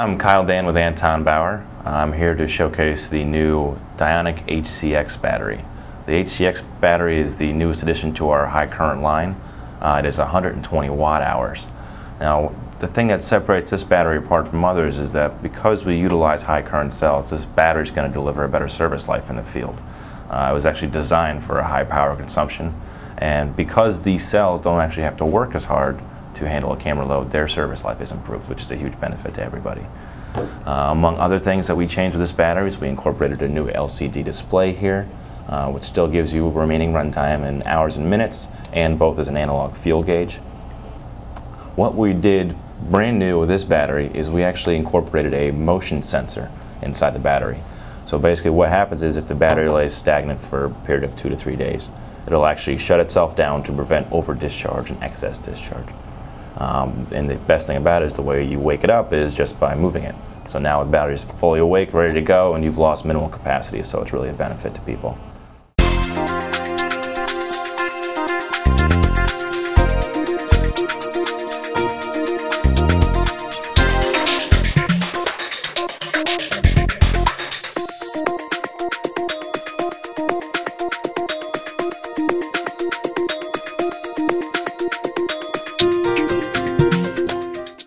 I'm Kyle Dan with Anton Bauer. I'm here to showcase the new Dionic HCX battery. The HCX battery is the newest addition to our high current line. Uh, it is 120 watt hours. Now, the thing that separates this battery apart from others is that because we utilize high current cells, this battery is going to deliver a better service life in the field. Uh, it was actually designed for a high power consumption, and because these cells don't actually have to work as hard to handle a camera load, their service life is improved, which is a huge benefit to everybody. Uh, among other things that we changed with this battery is we incorporated a new LCD display here, uh, which still gives you remaining runtime in hours and minutes, and both as an analog fuel gauge. What we did brand new with this battery is we actually incorporated a motion sensor inside the battery. So basically what happens is if the battery lays stagnant for a period of two to three days, it'll actually shut itself down to prevent over discharge and excess discharge. Um, and the best thing about it is the way you wake it up is just by moving it. So now the battery is fully awake, ready to go, and you've lost minimal capacity, so it's really a benefit to people.